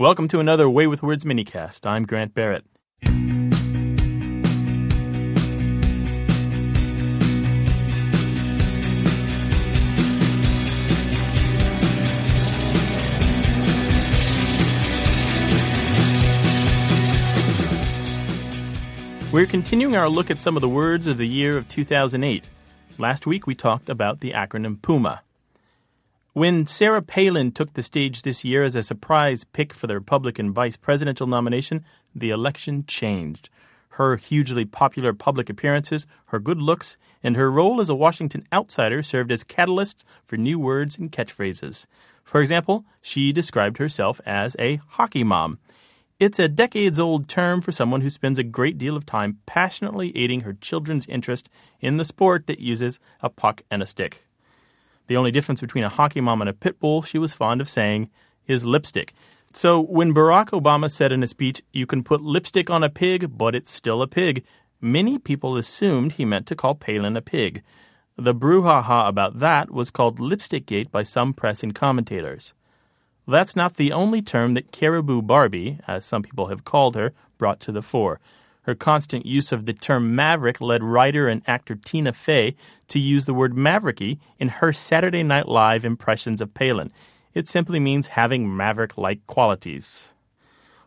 Welcome to another Way with Words minicast. I'm Grant Barrett. We're continuing our look at some of the words of the year of 2008. Last week we talked about the acronym PUMA. When Sarah Palin took the stage this year as a surprise pick for the Republican vice presidential nomination, the election changed. Her hugely popular public appearances, her good looks, and her role as a Washington outsider served as catalysts for new words and catchphrases. For example, she described herself as a hockey mom. It's a decades old term for someone who spends a great deal of time passionately aiding her children's interest in the sport that uses a puck and a stick. The only difference between a hockey mom and a pit bull, she was fond of saying, is lipstick. So when Barack Obama said in a speech, you can put lipstick on a pig, but it's still a pig, many people assumed he meant to call Palin a pig. The brouhaha about that was called Lipstickgate by some press and commentators. That's not the only term that Caribou Barbie, as some people have called her, brought to the fore. Her constant use of the term maverick led writer and actor Tina Fey to use the word mavericky in her Saturday Night Live impressions of Palin. It simply means having maverick like qualities.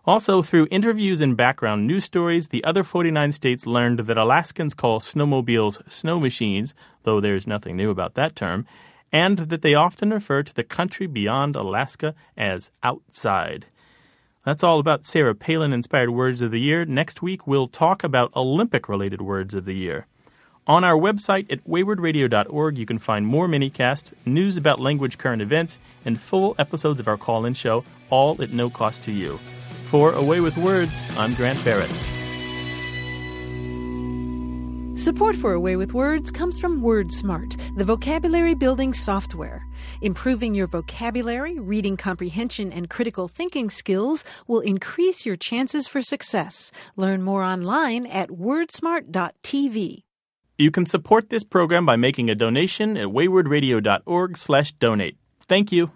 Also, through interviews and background news stories, the other 49 states learned that Alaskans call snowmobiles snow machines, though there's nothing new about that term, and that they often refer to the country beyond Alaska as outside. That's all about Sarah Palin inspired words of the year. Next week, we'll talk about Olympic related words of the year. On our website at waywordradio.org, you can find more minicasts, news about language current events, and full episodes of our call in show, all at no cost to you. For A Way with Words, I'm Grant Barrett. Support for A Way with Words comes from WordSmart, the vocabulary building software. Improving your vocabulary, reading comprehension, and critical thinking skills will increase your chances for success. Learn more online at wordsmart.tv. You can support this program by making a donation at waywordradio.org/donate. Thank you.